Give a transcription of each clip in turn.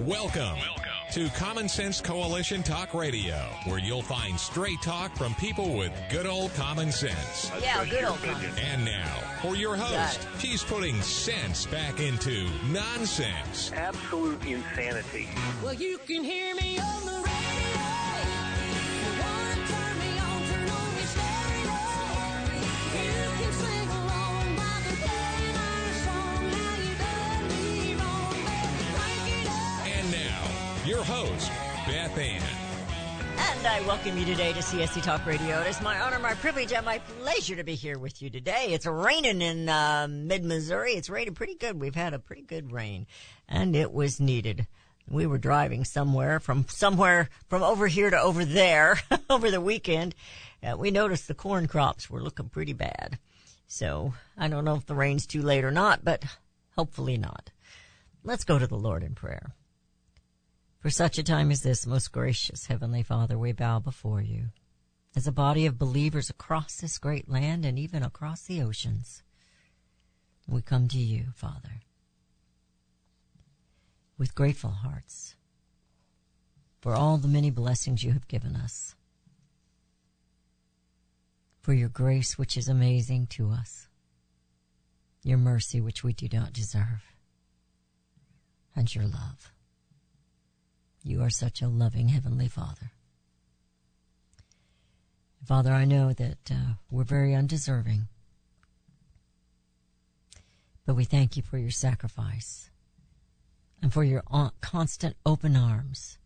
Welcome, to Common Sense Coalition Talk Radio, where you'll find straight talk from people with good old common sense. Yeah, good old common sense. And now, for your host, she's putting sense back into nonsense. absolute insanity. Well, you can hear me on Ann. And I welcome you today to CSC Talk Radio. It is my honor, my privilege, and my pleasure to be here with you today. It's raining in uh, mid-Missouri. It's raining pretty good. We've had a pretty good rain, and it was needed. We were driving somewhere from somewhere from over here to over there over the weekend. and we noticed the corn crops were looking pretty bad. So I don't know if the rain's too late or not, but hopefully not. Let's go to the Lord in prayer. For such a time as this, most gracious Heavenly Father, we bow before you as a body of believers across this great land and even across the oceans. We come to you, Father, with grateful hearts for all the many blessings you have given us, for your grace, which is amazing to us, your mercy, which we do not deserve, and your love. You are such a loving Heavenly Father. Father, I know that uh, we're very undeserving, but we thank you for your sacrifice and for your constant open arms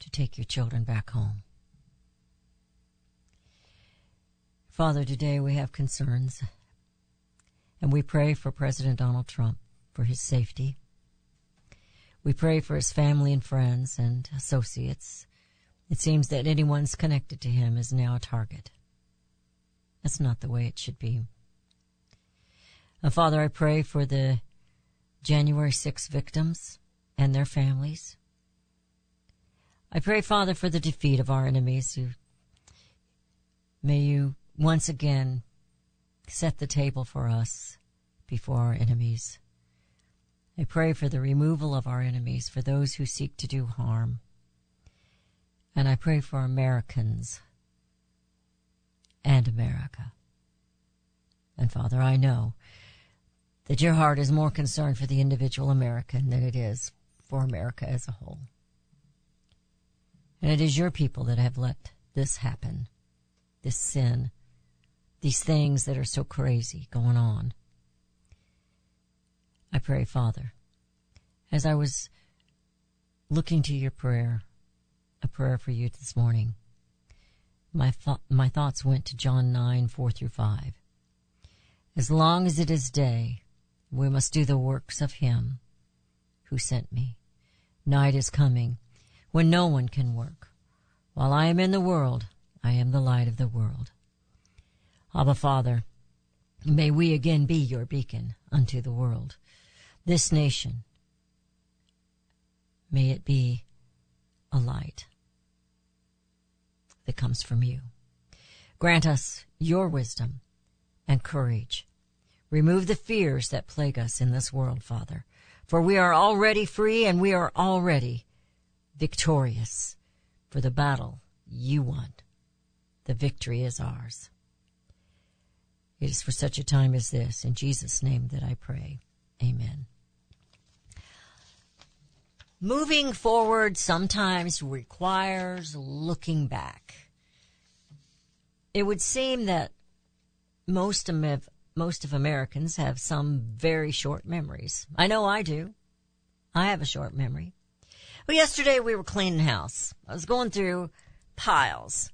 to take your children back home. Father, today we have concerns, and we pray for President Donald Trump for his safety. We pray for his family and friends and associates. It seems that anyone's connected to him is now a target. That's not the way it should be. Uh, Father, I pray for the January 6 victims and their families. I pray, Father, for the defeat of our enemies. Who, may you once again set the table for us before our enemies. I pray for the removal of our enemies, for those who seek to do harm. And I pray for Americans and America. And Father, I know that your heart is more concerned for the individual American than it is for America as a whole. And it is your people that have let this happen, this sin, these things that are so crazy going on. I pray, Father, as I was looking to your prayer, a prayer for you this morning, my, my thoughts went to John 9, 4 through 5. As long as it is day, we must do the works of him who sent me. Night is coming when no one can work. While I am in the world, I am the light of the world. Abba Father, may we again be your beacon unto the world. This nation, may it be a light that comes from you. Grant us your wisdom and courage. Remove the fears that plague us in this world, Father, for we are already free and we are already victorious for the battle you won. The victory is ours. It is for such a time as this, in Jesus' name, that I pray. Amen. Moving forward sometimes requires looking back. It would seem that most of, most of Americans have some very short memories. I know I do. I have a short memory. Well, yesterday we were cleaning house. I was going through piles.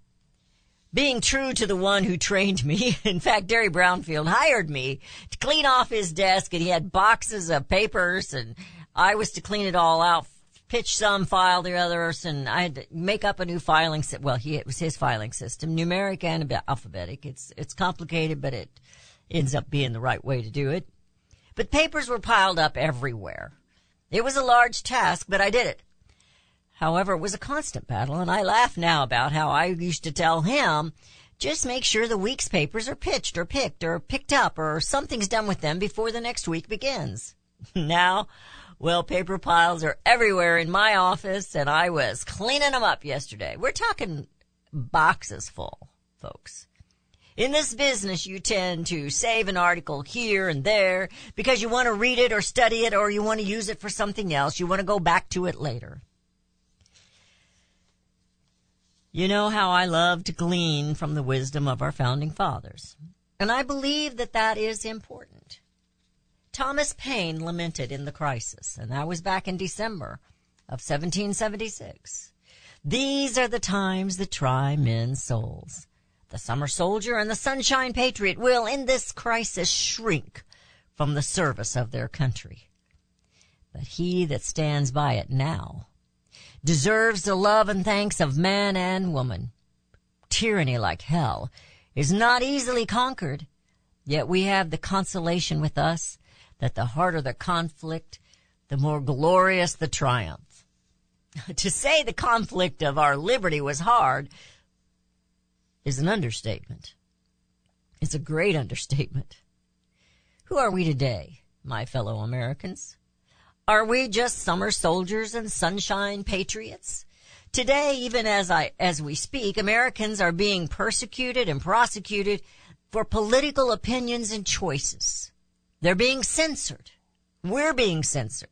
Being true to the one who trained me, in fact, Derry Brownfield hired me to clean off his desk and he had boxes of papers and I was to clean it all out, pitch some, file the others, and I had to make up a new filing system. Well, he, it was his filing system, numeric and alphabetic. It's, it's complicated, but it ends up being the right way to do it. But papers were piled up everywhere. It was a large task, but I did it. However, it was a constant battle, and I laugh now about how I used to tell him, just make sure the week's papers are pitched or picked or picked up or something's done with them before the next week begins. now, Well, paper piles are everywhere in my office and I was cleaning them up yesterday. We're talking boxes full, folks. In this business, you tend to save an article here and there because you want to read it or study it or you want to use it for something else. You want to go back to it later. You know how I love to glean from the wisdom of our founding fathers. And I believe that that is important. Thomas Paine lamented in the crisis, and that was back in December of 1776. These are the times that try men's souls. The summer soldier and the sunshine patriot will, in this crisis, shrink from the service of their country. But he that stands by it now deserves the love and thanks of man and woman. Tyranny like hell is not easily conquered, yet we have the consolation with us that the harder the conflict, the more glorious the triumph. to say the conflict of our liberty was hard is an understatement. It's a great understatement. Who are we today, my fellow Americans? Are we just summer soldiers and sunshine patriots? Today, even as I, as we speak, Americans are being persecuted and prosecuted for political opinions and choices. They're being censored. We're being censored.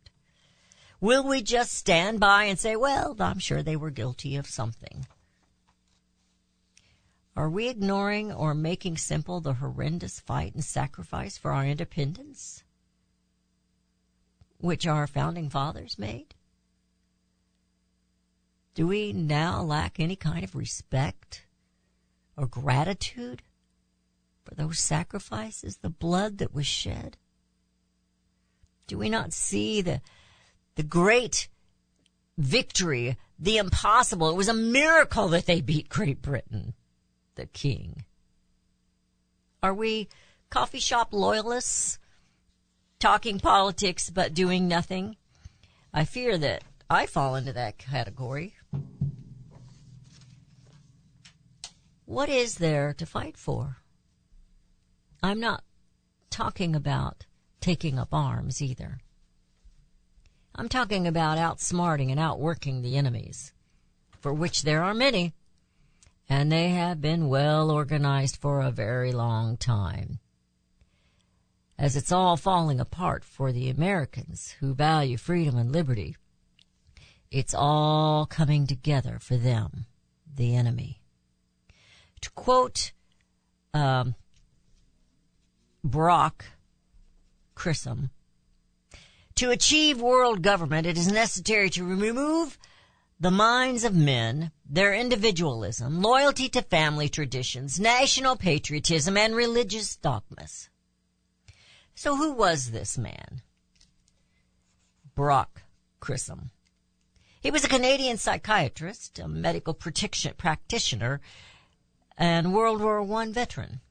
Will we just stand by and say, well, I'm sure they were guilty of something? Are we ignoring or making simple the horrendous fight and sacrifice for our independence? Which our founding fathers made? Do we now lack any kind of respect or gratitude for those sacrifices, the blood that was shed? Do we not see the, the great victory, the impossible? It was a miracle that they beat Great Britain, the king. Are we coffee shop loyalists, talking politics but doing nothing? I fear that I fall into that category. What is there to fight for? I'm not talking about taking up arms either. I'm talking about outsmarting and outworking the enemies, for which there are many, and they have been well organized for a very long time. As it's all falling apart for the Americans who value freedom and liberty, it's all coming together for them, the enemy. To quote um, Brock Chisholm, to achieve world government, it is necessary to remove the minds of men, their individualism, loyalty to family traditions, national patriotism, and religious dogmas. So who was this man? Brock Chisholm. He was a Canadian psychiatrist, a medical practitioner, and World War I veteran.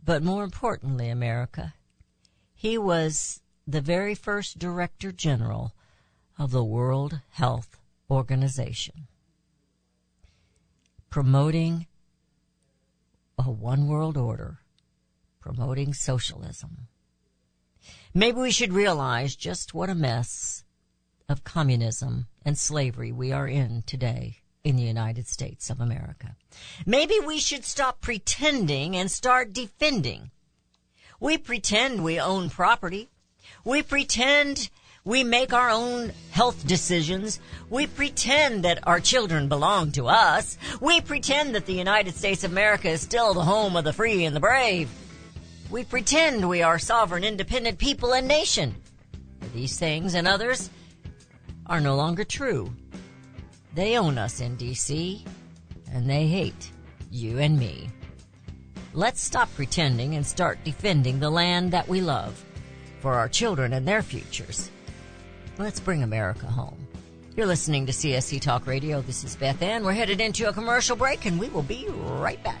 But more importantly, America, he was the very first Director General of the World Health Organization, promoting a one world order, promoting socialism. Maybe we should realize just what a mess of communism and slavery we are in today in the United States of America. Maybe we should stop pretending and start defending. We pretend we own property. We pretend we make our own health decisions. We pretend that our children belong to us. We pretend that the United States of America is still the home of the free and the brave. We pretend we are sovereign, independent people and nation. These things and others are no longer true. They own us in DC, and they hate you and me. Let's stop pretending and start defending the land that we love for our children and their futures. Let's bring America home. You're listening to CSC Talk Radio. This is Beth Ann. We're headed into a commercial break and we will be right back.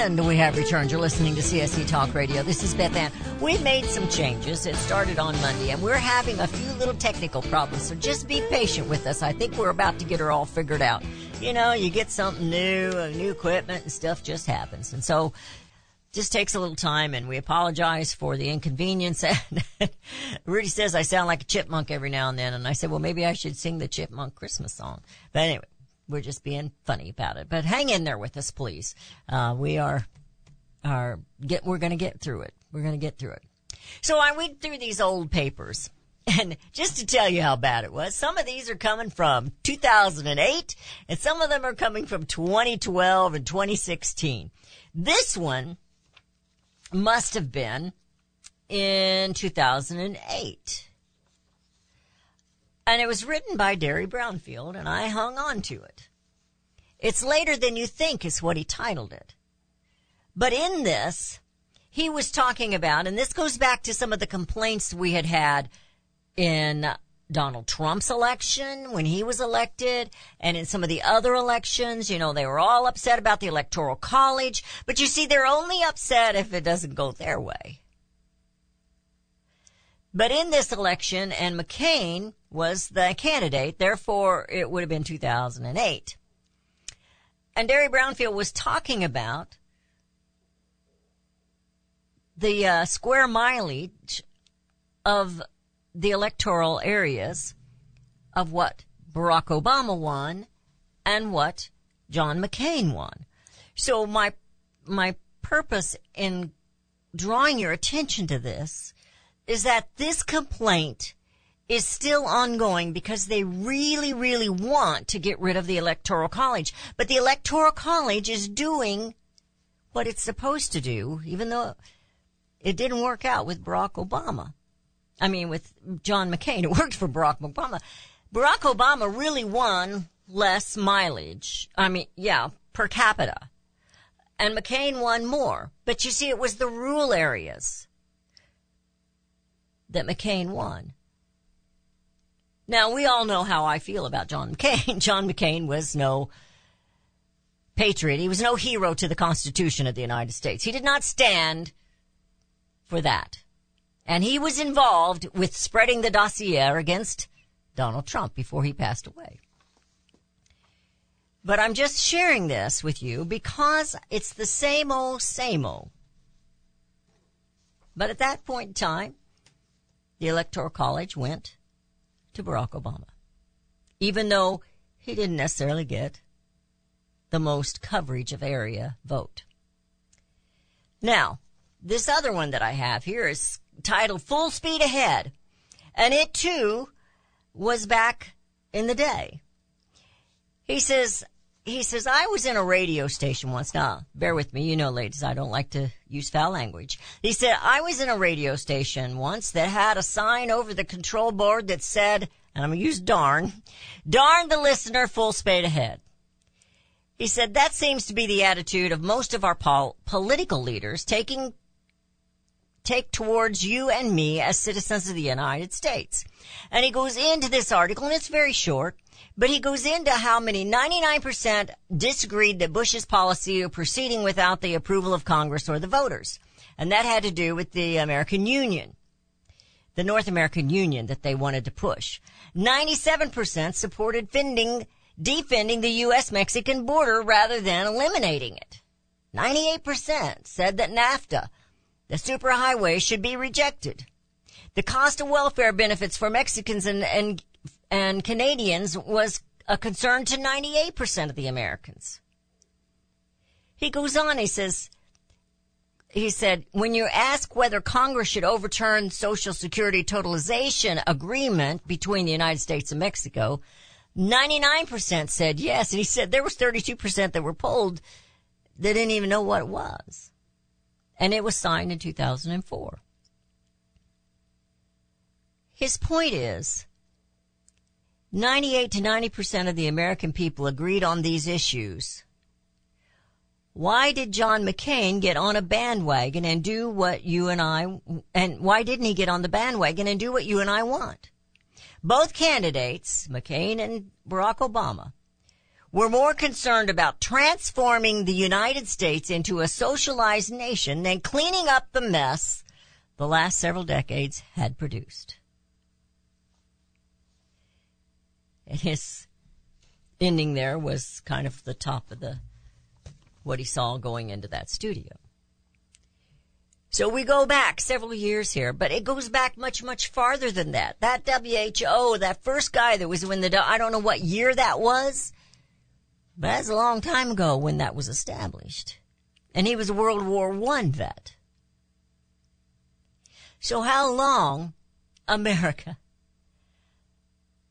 And we have returned. You're listening to CSC Talk Radio. This is Beth Ann. We've made some changes. It started on Monday, and we're having a few little technical problems, so just be patient with us. I think we're about to get her all figured out. You know, you get something new, uh, new equipment, and stuff just happens. And so, just takes a little time, and we apologize for the inconvenience. Rudy says I sound like a chipmunk every now and then, and I said, well, maybe I should sing the chipmunk Christmas song. But anyway, we're just being funny about it. But hang in there with us, please. Uh, we are, are get, we're going to get through it. We're going to get through it. So I went through these old papers. And just to tell you how bad it was, some of these are coming from 2008 and some of them are coming from 2012 and 2016. This one must have been in 2008. And it was written by Derry Brownfield, and I hung on to it. It's later than you think is what he titled it. But in this, he was talking about, and this goes back to some of the complaints we had had in Donald Trump's election when he was elected and in some of the other elections, you know, they were all upset about the electoral college, but you see, they're only upset if it doesn't go their way. But in this election, and McCain was the candidate, therefore it would have been 2008. And Derry Brownfield was talking about the uh, square mileage of the electoral areas of what Barack Obama won and what John McCain won. So my my purpose in drawing your attention to this is that this complaint is still ongoing because they really, really want to get rid of the Electoral College. But the Electoral College is doing what it's supposed to do, even though it didn't work out with Barack Obama. I mean, with John McCain. It worked for Barack Obama. Barack Obama really won less mileage. I mean, yeah, per capita. And McCain won more. But you see, it was the rural areas that McCain won. Now, we all know how I feel about John McCain. John McCain was no patriot. He was no hero to the Constitution of the United States. He did not stand for that. And he was involved with spreading the dossier against Donald Trump before he passed away. But I'm just sharing this with you because it's the same old, same old. But at that point in time, the Electoral College went to Barack Obama. Even though he didn't necessarily get the most coverage of area vote. Now, this other one that I have here is titled Full Speed Ahead. And it too was back in the day. He says, he says, I was in a radio station once. Now, bear with me. You know, ladies, I don't like to use foul language. He said, I was in a radio station once that had a sign over the control board that said, and I'm going to use darn, darn the listener full speed ahead. He said, that seems to be the attitude of most of our pol- political leaders taking take towards you and me as citizens of the United States. And he goes into this article, and it's very short, but he goes into how many 99% disagreed that Bush's policy of proceeding without the approval of Congress or the voters. And that had to do with the American Union, the North American Union that they wanted to push. 97% supported fending, defending the U.S.-Mexican border rather than eliminating it. 98% said that NAFTA, the superhighway should be rejected. The cost of welfare benefits for Mexicans and, and, and Canadians was a concern to 98% of the Americans. He goes on, he says, he said, when you ask whether Congress should overturn Social Security totalization agreement between the United States and Mexico, 99% said yes. And he said there was 32% that were polled that didn't even know what it was and it was signed in 2004. His point is 98 to 90% of the American people agreed on these issues. Why did John McCain get on a bandwagon and do what you and I, and why didn't he get on the bandwagon and do what you and I want? Both candidates, McCain and Barack Obama, were more concerned about transforming the United States into a socialized nation than cleaning up the mess the last several decades had produced. And his ending there was kind of the top of the what he saw going into that studio. So we go back several years here, but it goes back much, much farther than that. That WHO, that first guy that was when the, I don't know what year that was, but that's a long time ago when that was established. And he was a World War One vet. So how long, America,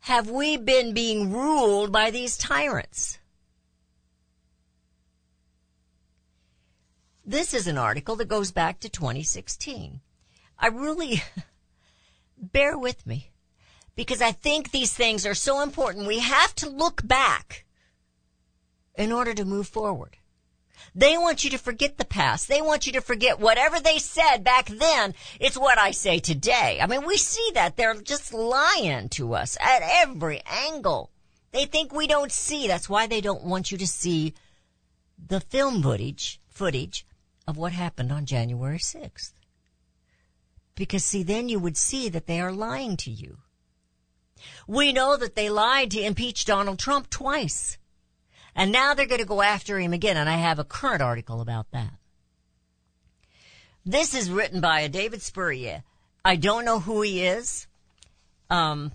have we been being ruled by these tyrants? This is an article that goes back to 2016. I really, bear with me, because I think these things are so important. We have to look back in order to move forward. They want you to forget the past. They want you to forget whatever they said back then. It's what I say today. I mean, we see that. They're just lying to us at every angle. They think we don't see. That's why they don't want you to see the film footage, footage of what happened on January 6th. Because see, then you would see that they are lying to you. We know that they lied to impeach Donald Trump twice. And now they're going to go after him again. And I have a current article about that. This is written by a David Spurrier. I don't know who he is, um,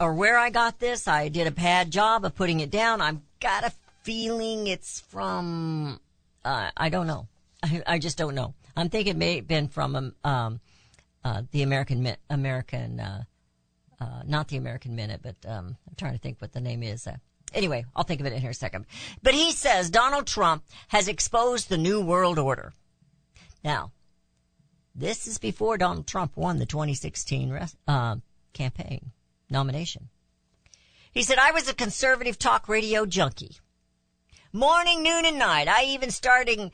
or where I got this. I did a bad job of putting it down. I've got a feeling it's from, uh, I don't know. I, I just don't know. I'm thinking it may have been from, um, um, uh, the American American uh, uh, not the American Minute, but um, I'm trying to think what the name is. Anyway, I'll think of it in here a second. But he says Donald Trump has exposed the new world order. Now, this is before Donald Trump won the 2016 res- uh, campaign nomination. He said, I was a conservative talk radio junkie. Morning, noon, and night. I even started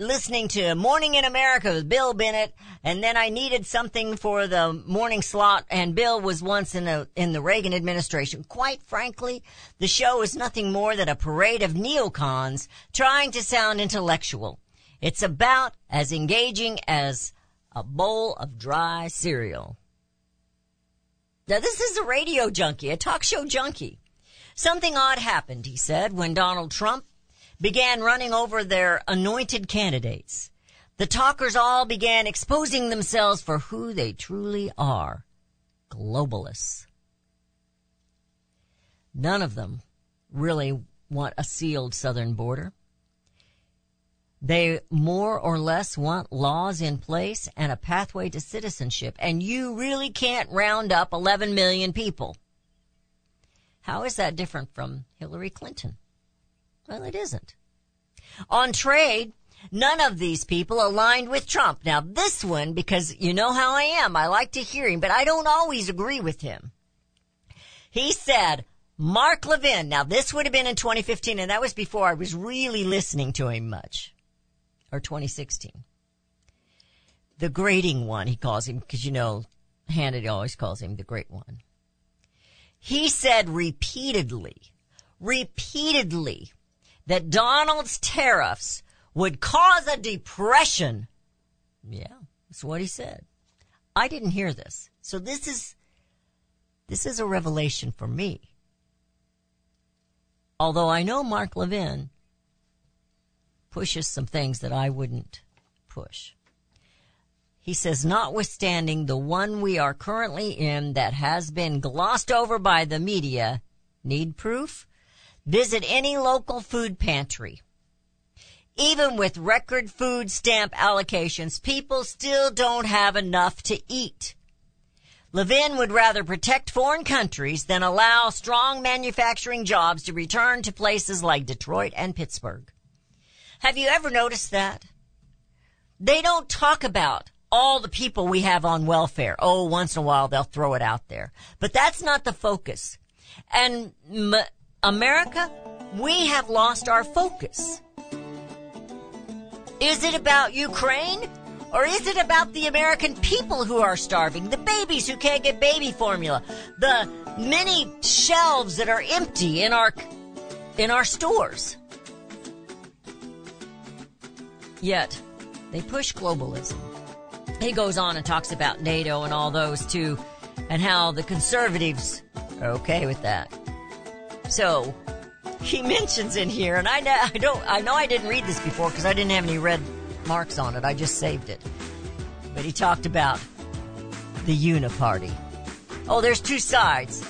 listening to Morning in America with Bill Bennett, and then I needed something for the morning slot, and Bill was once in a, in the Reagan administration. Quite frankly, the show is nothing more than a parade of neocons trying to sound intellectual. It's about as engaging as a bowl of dry cereal. Now this is a radio junkie, a talk show junkie. Something odd happened, he said, when Donald Trump began running over their anointed candidates. The talkers all began exposing themselves for who they truly are. Globalists. None of them really want a sealed southern border. They more or less want laws in place and a pathway to citizenship. And you really can't round up 11 million people. How is that different from Hillary Clinton? Well, it isn't. On trade, none of these people aligned with Trump. Now this one, because you know how I am, I like to hear him, but I don't always agree with him. He said, Mark Levin, now this would have been in 2015 and that was before I was really listening to him much. Or 2016. The grading one, he calls him, because you know, Hannity always calls him the great one. He said repeatedly, repeatedly, that Donald's tariffs would cause a depression. Yeah, that's what he said. I didn't hear this. So this is, this is a revelation for me. Although I know Mark Levin pushes some things that I wouldn't push. He says, notwithstanding the one we are currently in that has been glossed over by the media, need proof? Visit any local food pantry. Even with record food stamp allocations, people still don't have enough to eat. Levin would rather protect foreign countries than allow strong manufacturing jobs to return to places like Detroit and Pittsburgh. Have you ever noticed that? They don't talk about all the people we have on welfare. Oh, once in a while they'll throw it out there. But that's not the focus. And America, we have lost our focus. Is it about Ukraine? Or is it about the American people who are starving? The babies who can't get baby formula? The many shelves that are empty in our, in our stores? Yet, they push globalism. He goes on and talks about NATO and all those too, and how the conservatives are okay with that. So, he mentions in here, and I I don't, I know I didn't read this before because I didn't have any red marks on it. I just saved it. But he talked about the Uniparty. Oh, there's two sides,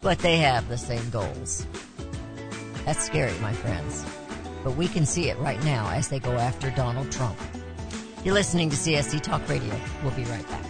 but they have the same goals. That's scary, my friends. But we can see it right now as they go after Donald Trump. You're listening to CSC Talk Radio. We'll be right back.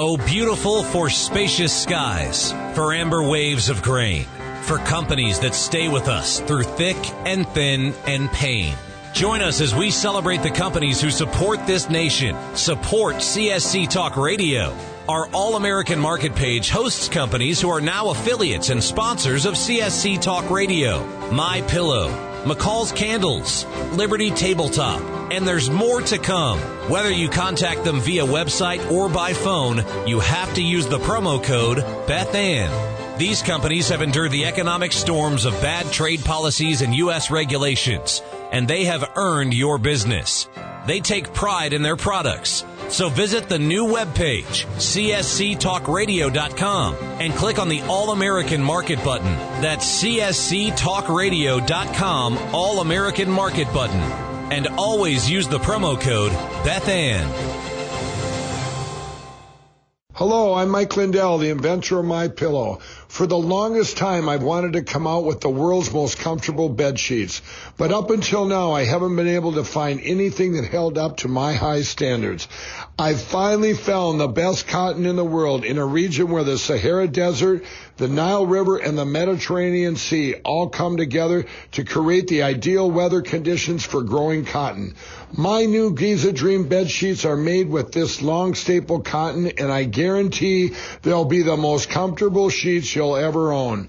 Oh, beautiful for spacious skies, for amber waves of grain, for companies that stay with us through thick and thin and pain. Join us as we celebrate the companies who support this nation, support CSC Talk Radio. Our All American Market page hosts companies who are now affiliates and sponsors of CSC Talk Radio. My Pillow, McCall's Candles, Liberty Tabletop, and there's more to come. Whether you contact them via website or by phone, you have to use the promo code BethAnn. These companies have endured the economic storms of bad trade policies and U.S. regulations, and they have earned your business. They take pride in their products. So visit the new webpage, csctalkradio.com, and click on the All American Market button. That's csctalkradio.com, All American Market button. And always use the promo code BethAnn. Hello, I'm Mike Lindell, the inventor of My Pillow. For the longest time, I've wanted to come out with the world's most comfortable bed sheets, but up until now, I haven't been able to find anything that held up to my high standards. I've finally found the best cotton in the world in a region where the Sahara Desert, the Nile River, and the Mediterranean Sea all come together to create the ideal weather conditions for growing cotton. My new Giza Dream bed sheets are made with this long staple cotton, and I guarantee they'll be the most comfortable sheets you'll ever own.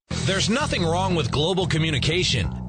There's nothing wrong with global communication.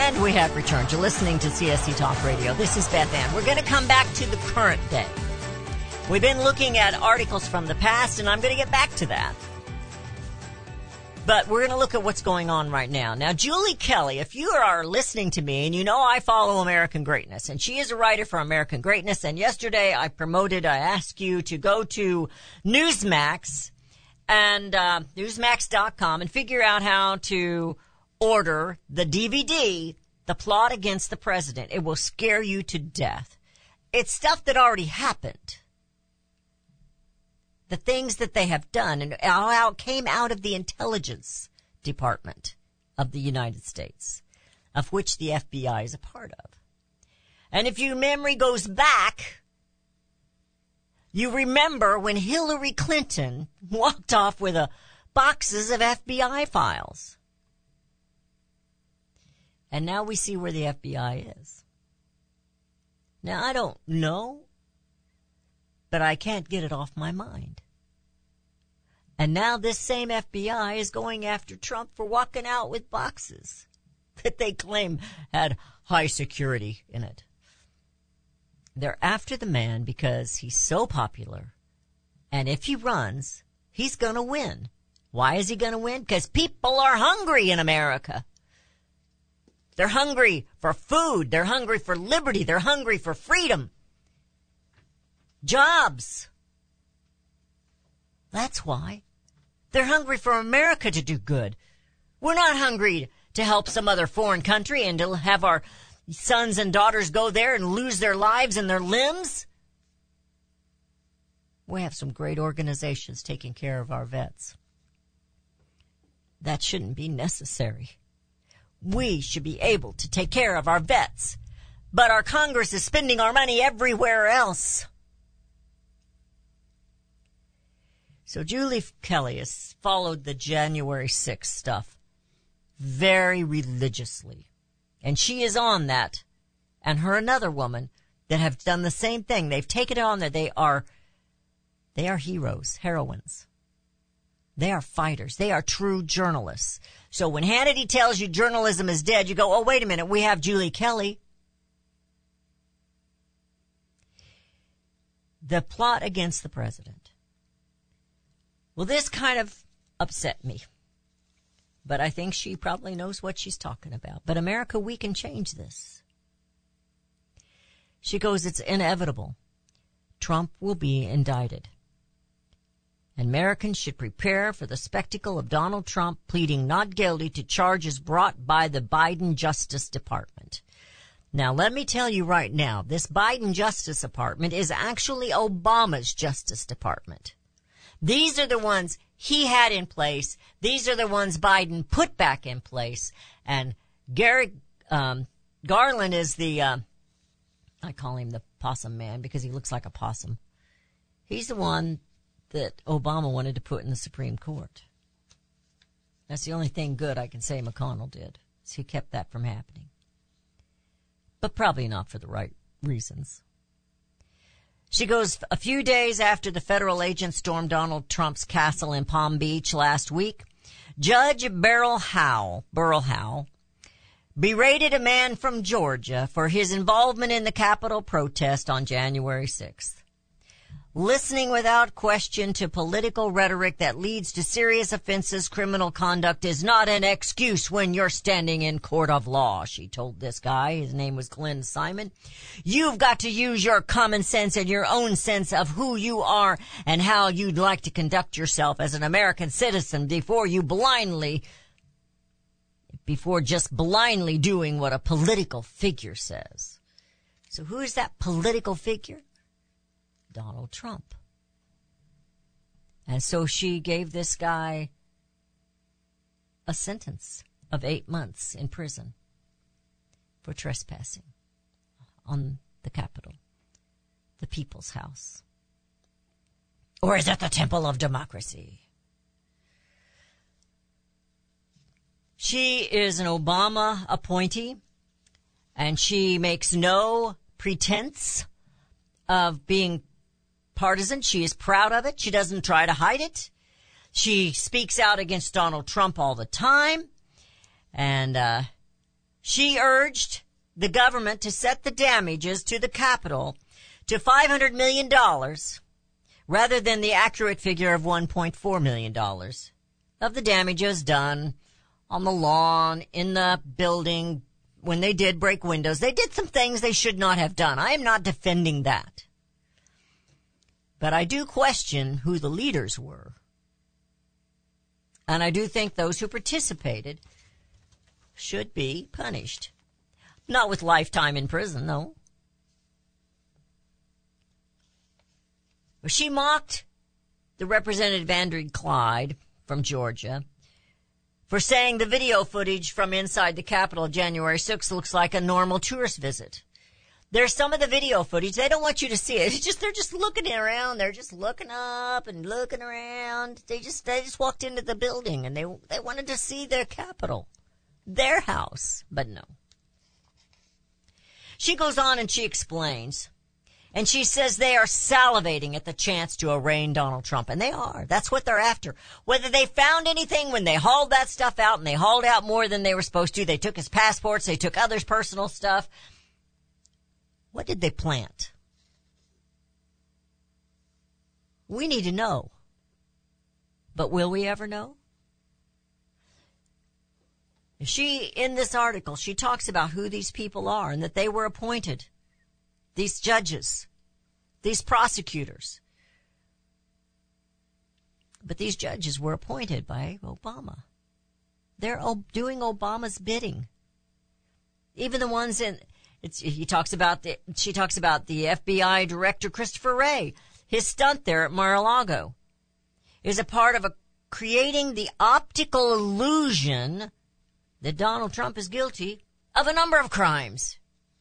And we have returned. You're listening to CSC Talk Radio. This is Beth Ann. We're going to come back to the current day. We've been looking at articles from the past, and I'm going to get back to that. But we're going to look at what's going on right now. Now, Julie Kelly, if you are listening to me and you know I follow American Greatness, and she is a writer for American Greatness, and yesterday I promoted, I asked you to go to Newsmax and uh, Newsmax.com and figure out how to order the DVD, The Plot Against the President. It will scare you to death. It's stuff that already happened the things that they have done and how it came out of the intelligence department of the United States, of which the FBI is a part of. And if your memory goes back, you remember when Hillary Clinton walked off with a boxes of FBI files. And now we see where the FBI is. Now I don't know but I can't get it off my mind. And now this same FBI is going after Trump for walking out with boxes that they claim had high security in it. They're after the man because he's so popular. And if he runs, he's gonna win. Why is he gonna win? Because people are hungry in America. They're hungry for food. They're hungry for liberty. They're hungry for freedom jobs. That's why. They're hungry for America to do good. We're not hungry to help some other foreign country and to have our sons and daughters go there and lose their lives and their limbs. We have some great organizations taking care of our vets. That shouldn't be necessary. We should be able to take care of our vets, but our Congress is spending our money everywhere else. So Julie Kelly has followed the January 6th stuff very religiously. And she is on that. And her another woman that have done the same thing. They've taken it on that they are, they are heroes, heroines. They are fighters. They are true journalists. So when Hannity tells you journalism is dead, you go, oh, wait a minute, we have Julie Kelly. The plot against the president. Well, this kind of upset me. But I think she probably knows what she's talking about. But America, we can change this. She goes, it's inevitable. Trump will be indicted. Americans should prepare for the spectacle of Donald Trump pleading not guilty to charges brought by the Biden Justice Department. Now, let me tell you right now, this Biden Justice Department is actually Obama's Justice Department. These are the ones he had in place. These are the ones Biden put back in place. And Gary um, Garland is the, uh, I call him the possum man because he looks like a possum. He's the one that Obama wanted to put in the Supreme Court. That's the only thing good I can say McConnell did. Is he kept that from happening. But probably not for the right reasons. She goes a few days after the federal agents stormed Donald Trump's castle in Palm Beach last week. Judge Beryl Howell, Burl Howell, berated a man from Georgia for his involvement in the Capitol protest on January 6th. Listening without question to political rhetoric that leads to serious offenses, criminal conduct is not an excuse when you're standing in court of law, she told this guy. His name was Glenn Simon. You've got to use your common sense and your own sense of who you are and how you'd like to conduct yourself as an American citizen before you blindly, before just blindly doing what a political figure says. So who is that political figure? Donald Trump. And so she gave this guy a sentence of eight months in prison for trespassing on the Capitol, the people's house. Or is it the temple of democracy? She is an Obama appointee and she makes no pretense of being partisan. She is proud of it. She doesn't try to hide it. She speaks out against Donald Trump all the time. And, uh, she urged the government to set the damages to the Capitol to $500 million rather than the accurate figure of $1.4 million of the damages done on the lawn, in the building, when they did break windows. They did some things they should not have done. I am not defending that. But I do question who the leaders were. And I do think those who participated should be punished. Not with lifetime in prison, though. She mocked the Representative Andrew Clyde from Georgia for saying the video footage from inside the Capitol January 6th looks like a normal tourist visit. There's some of the video footage. They don't want you to see it. It's just, they're just looking around. They're just looking up and looking around. They just, they just walked into the building and they, they wanted to see their Capitol. Their house. But no. She goes on and she explains. And she says they are salivating at the chance to arraign Donald Trump. And they are. That's what they're after. Whether they found anything when they hauled that stuff out and they hauled out more than they were supposed to, they took his passports, they took others' personal stuff. What did they plant? We need to know. But will we ever know? She, in this article, she talks about who these people are and that they were appointed. These judges. These prosecutors. But these judges were appointed by Obama. They're doing Obama's bidding. Even the ones in, it's, he talks about the, she talks about the FBI director Christopher Wray. his stunt there at Mar-a-Lago is a part of a creating the optical illusion that Donald Trump is guilty of a number of crimes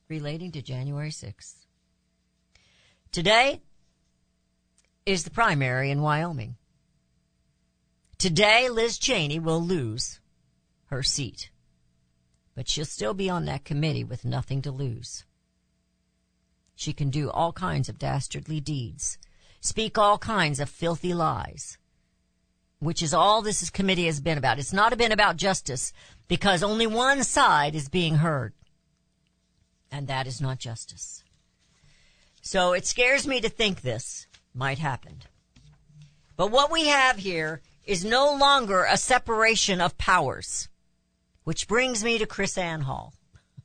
relating to January 6th. Today is the primary in Wyoming. Today, Liz Cheney will lose her seat, but she'll still be on that committee with nothing to lose. She can do all kinds of dastardly deeds, speak all kinds of filthy lies, which is all this committee has been about. It's not been about justice because only one side is being heard. And that is not justice. So it scares me to think this might happen. But what we have here is no longer a separation of powers. Which brings me to Chris Ann Hall.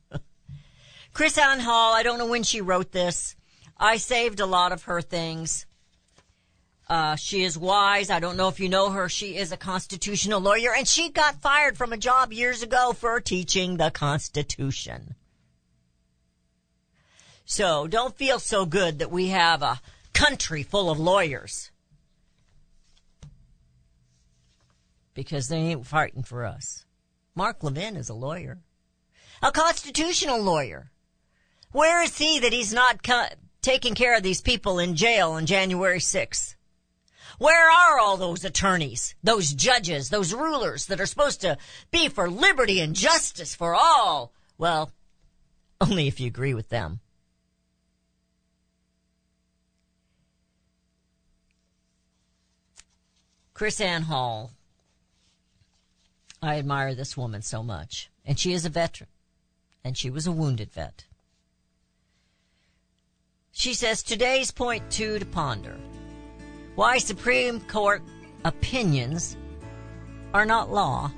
Chris Ann Hall, I don't know when she wrote this. I saved a lot of her things. Uh, she is wise. I don't know if you know her. She is a constitutional lawyer and she got fired from a job years ago for teaching the Constitution. So don't feel so good that we have a country full of lawyers. Because they ain't fighting for us. Mark Levin is a lawyer. A constitutional lawyer. Where is he that he's not co- taking care of these people in jail on January 6th? Where are all those attorneys, those judges, those rulers that are supposed to be for liberty and justice for all? Well, only if you agree with them. Chris Ann Hall. I admire this woman so much. And she is a veteran. And she was a wounded vet. She says today's point two to ponder. Why Supreme Court opinions are not law.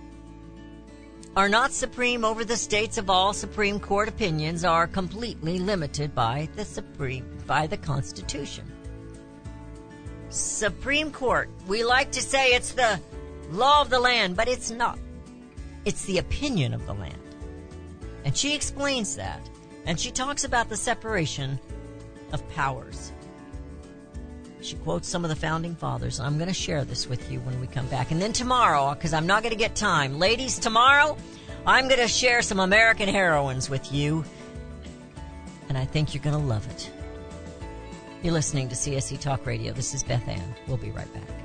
Are not supreme over the states of all Supreme Court opinions are completely limited by the Supreme, by the Constitution. Supreme Court. We like to say it's the law of the land, but it's not. It's the opinion of the land. And she explains that. And she talks about the separation of powers. She quotes some of the founding fathers. I'm going to share this with you when we come back. And then tomorrow, because I'm not going to get time, ladies, tomorrow, I'm going to share some American heroines with you. And I think you're going to love it. You're listening to CSC Talk Radio. This is Beth Ann. We'll be right back.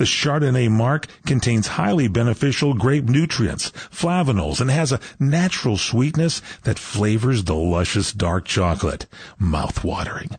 The Chardonnay marc contains highly beneficial grape nutrients, flavanols, and has a natural sweetness that flavors the luscious dark chocolate. Mouth-watering,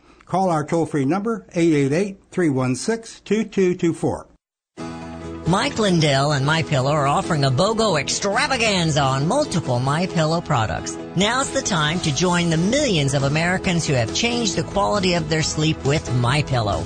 Call our toll-free number, 888-316-2224. Mike Lindell and My Pillow are offering a BOGO extravaganza on multiple My Pillow products. Now's the time to join the millions of Americans who have changed the quality of their sleep with My Pillow.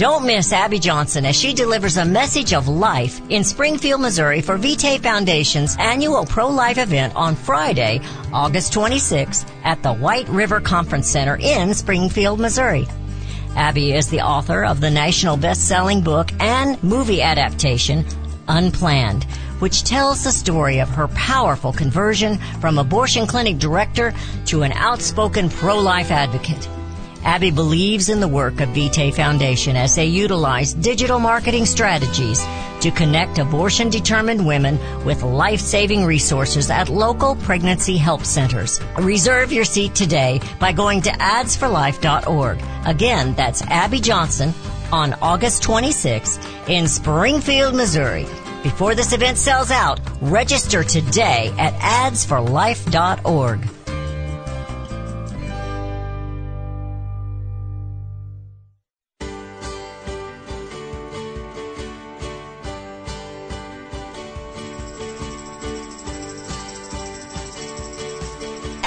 Don't miss Abby Johnson as she delivers a message of life in Springfield, Missouri for Vitae Foundation's annual pro-life event on Friday, August 26th at the White River Conference Center in Springfield, Missouri. Abby is the author of the national best-selling book and movie adaptation, Unplanned, which tells the story of her powerful conversion from abortion clinic director to an outspoken pro-life advocate. Abby believes in the work of Vitae Foundation as they utilize digital marketing strategies to connect abortion determined women with life-saving resources at local pregnancy help centers. Reserve your seat today by going to adsforlife.org. Again, that's Abby Johnson on August 26th in Springfield, Missouri. Before this event sells out, register today at adsforlife.org.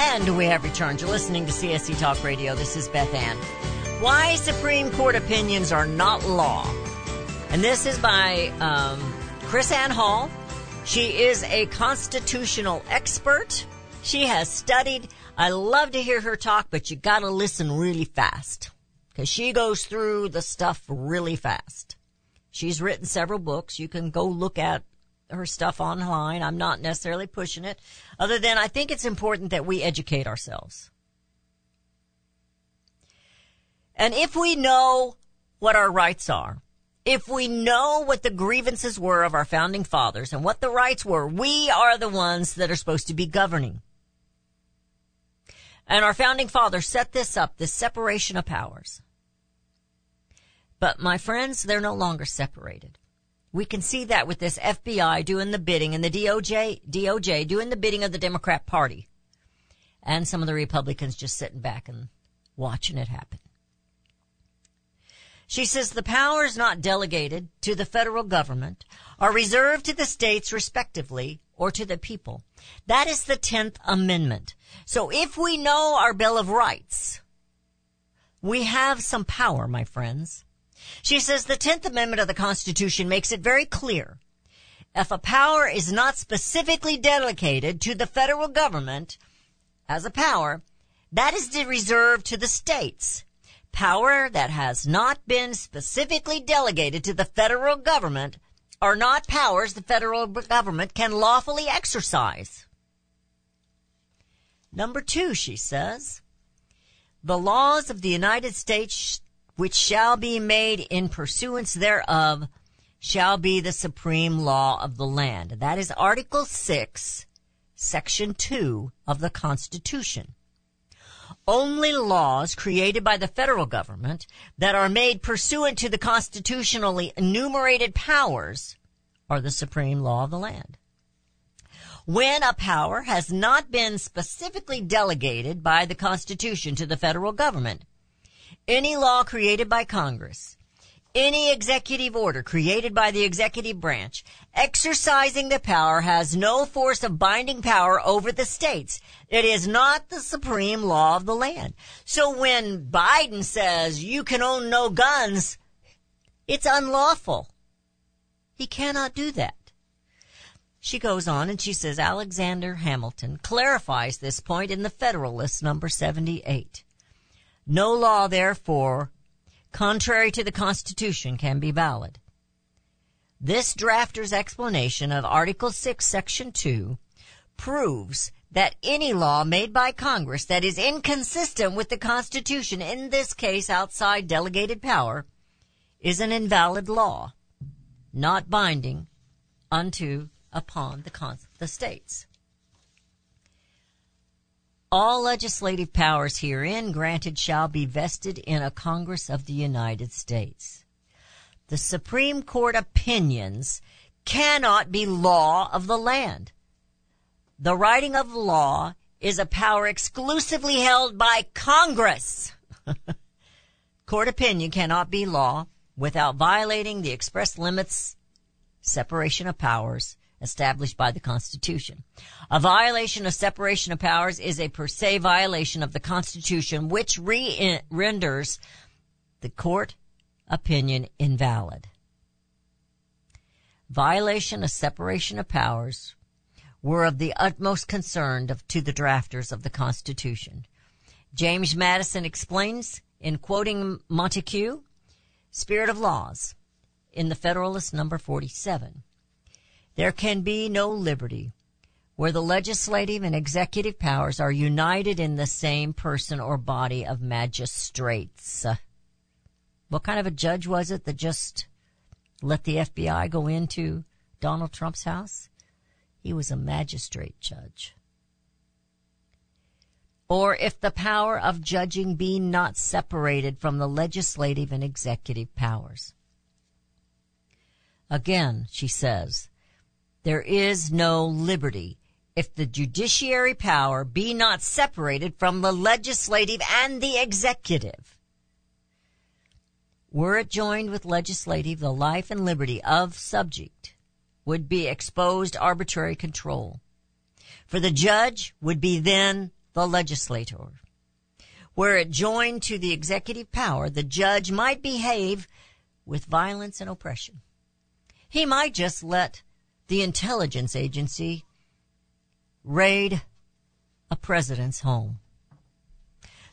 And we have returned. You're listening to CSC Talk Radio. This is Beth Ann. Why Supreme Court opinions are not law. And this is by um, Chris Ann Hall. She is a constitutional expert. She has studied. I love to hear her talk, but you gotta listen really fast. Cause she goes through the stuff really fast. She's written several books. You can go look at her stuff online. I'm not necessarily pushing it, other than I think it's important that we educate ourselves. And if we know what our rights are, if we know what the grievances were of our founding fathers and what the rights were, we are the ones that are supposed to be governing. And our founding fathers set this up, this separation of powers. But my friends, they're no longer separated. We can see that with this FBI doing the bidding and the DOJ, DOJ doing the bidding of the Democrat Party. And some of the Republicans just sitting back and watching it happen. She says the powers not delegated to the federal government are reserved to the states respectively or to the people. That is the 10th Amendment. So if we know our Bill of Rights, we have some power, my friends. She says the 10th Amendment of the Constitution makes it very clear. If a power is not specifically delegated to the federal government as a power, that is reserved to the states. Power that has not been specifically delegated to the federal government are not powers the federal government can lawfully exercise. Number two, she says, the laws of the United States which shall be made in pursuance thereof shall be the supreme law of the land. That is Article 6, Section 2 of the Constitution. Only laws created by the federal government that are made pursuant to the constitutionally enumerated powers are the supreme law of the land. When a power has not been specifically delegated by the Constitution to the federal government, any law created by Congress, any executive order created by the executive branch, exercising the power has no force of binding power over the states. It is not the supreme law of the land. So when Biden says you can own no guns, it's unlawful. He cannot do that. She goes on and she says Alexander Hamilton clarifies this point in the Federalist number 78. No law, therefore, contrary to the Constitution can be valid. This drafter's explanation of Article 6, Section 2 proves that any law made by Congress that is inconsistent with the Constitution, in this case outside delegated power, is an invalid law, not binding unto upon the, the states. All legislative powers herein granted shall be vested in a Congress of the United States. The Supreme Court opinions cannot be law of the land. The writing of law is a power exclusively held by Congress. Court opinion cannot be law without violating the express limits, separation of powers established by the Constitution. A violation of separation of powers is a per se violation of the Constitution, which re- renders the court opinion invalid. Violation of separation of powers were of the utmost concern of, to the drafters of the Constitution. James Madison explains in quoting Montague, Spirit of Laws, in the Federalist number 47. There can be no liberty where the legislative and executive powers are united in the same person or body of magistrates. What kind of a judge was it that just let the FBI go into Donald Trump's house? He was a magistrate judge. Or if the power of judging be not separated from the legislative and executive powers. Again, she says, there is no liberty if the judiciary power be not separated from the legislative and the executive. Were it joined with legislative, the life and liberty of subject would be exposed arbitrary control. For the judge would be then the legislator. Were it joined to the executive power, the judge might behave with violence and oppression. He might just let the intelligence agency raid a president's home.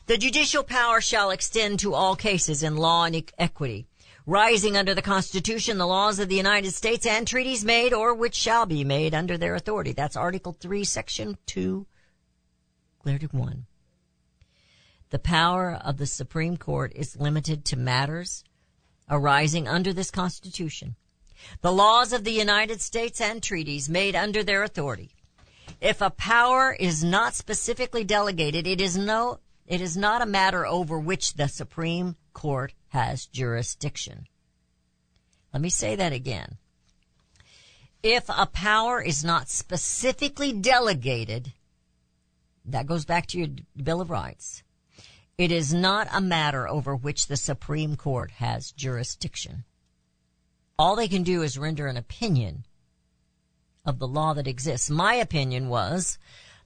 The judicial power shall extend to all cases in law and equity, rising under the Constitution, the laws of the United States, and treaties made or which shall be made under their authority. That's Article 3, Section 2, clear to 1. The power of the Supreme Court is limited to matters arising under this Constitution, the laws of the United States and treaties made under their authority. If a power is not specifically delegated, it is no, it is not a matter over which the Supreme Court has jurisdiction. Let me say that again. If a power is not specifically delegated, that goes back to your Bill of Rights. It is not a matter over which the Supreme Court has jurisdiction. All they can do is render an opinion of the law that exists. My opinion was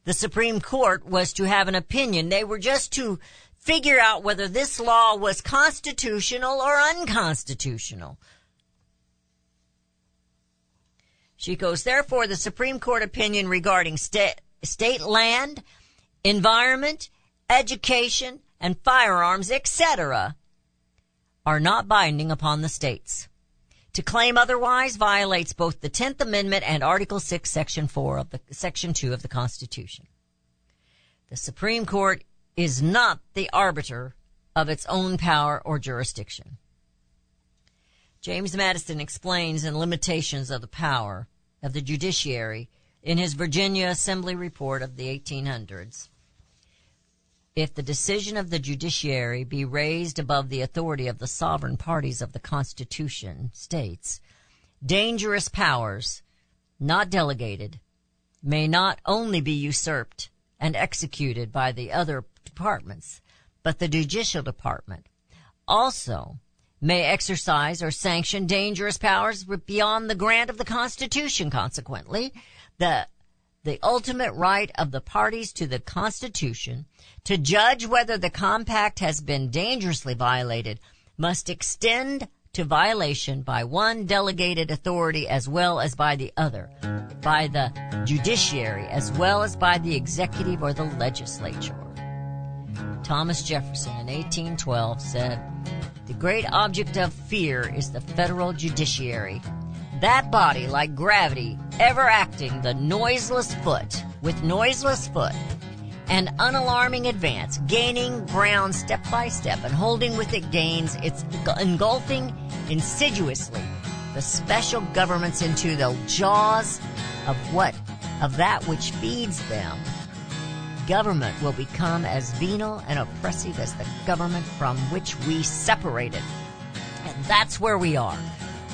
the Supreme Court was to have an opinion. They were just to figure out whether this law was constitutional or unconstitutional. She goes, therefore, the Supreme Court opinion regarding state, state land, environment, education, and firearms, etc., are not binding upon the states. To claim otherwise violates both the 10th Amendment and Article 6, Section 4 of the, Section 2 of the Constitution. The Supreme Court is not the arbiter of its own power or jurisdiction. James Madison explains in Limitations of the Power of the Judiciary in his Virginia Assembly report of the 1800s. If the decision of the judiciary be raised above the authority of the sovereign parties of the Constitution states, dangerous powers, not delegated, may not only be usurped and executed by the other departments, but the judicial department also may exercise or sanction dangerous powers beyond the grant of the Constitution. Consequently, the the ultimate right of the parties to the Constitution to judge whether the compact has been dangerously violated must extend to violation by one delegated authority as well as by the other, by the judiciary as well as by the executive or the legislature. Thomas Jefferson in 1812 said, The great object of fear is the federal judiciary. That body, like gravity, ever acting the noiseless foot, with noiseless foot, an unalarming advance, gaining ground step by step, and holding with it gains, it's engulfing insidiously the special governments into the jaws of what? Of that which feeds them. Government will become as venal and oppressive as the government from which we separated. And that's where we are.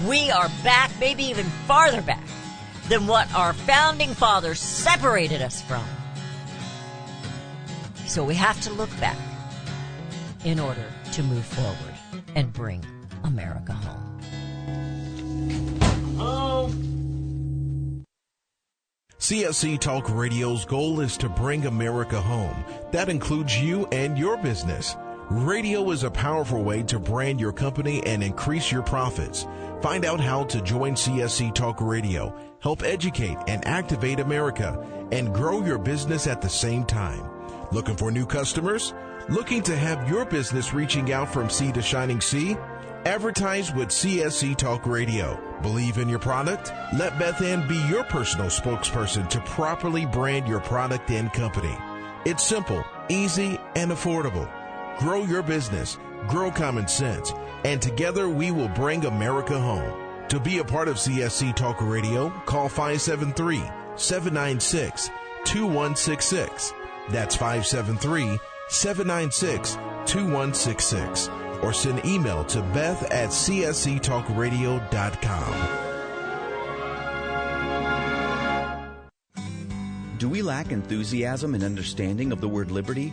We are back, maybe even farther back than what our founding fathers separated us from. So we have to look back in order to move forward and bring America home. CSC Talk Radio's goal is to bring America home. That includes you and your business. Radio is a powerful way to brand your company and increase your profits. Find out how to join CSC Talk Radio, help educate and activate America, and grow your business at the same time. Looking for new customers? Looking to have your business reaching out from sea to shining sea? Advertise with CSC Talk Radio. Believe in your product? Let Beth Ann be your personal spokesperson to properly brand your product and company. It's simple, easy, and affordable. Grow your business, grow common sense, and together we will bring America home. To be a part of CSC Talk Radio, call 573 796 2166. That's 573 796 2166 or send email to beth at csctalkradio.com. Do we lack enthusiasm and understanding of the word liberty?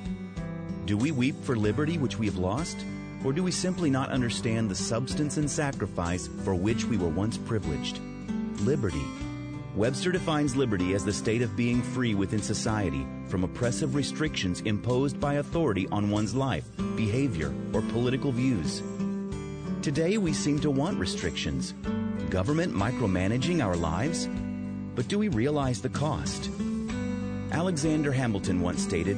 Do we weep for liberty which we have lost? Or do we simply not understand the substance and sacrifice for which we were once privileged? Liberty. Webster defines liberty as the state of being free within society from oppressive restrictions imposed by authority on one's life, behavior, or political views. Today we seem to want restrictions. Government micromanaging our lives? But do we realize the cost? Alexander Hamilton once stated,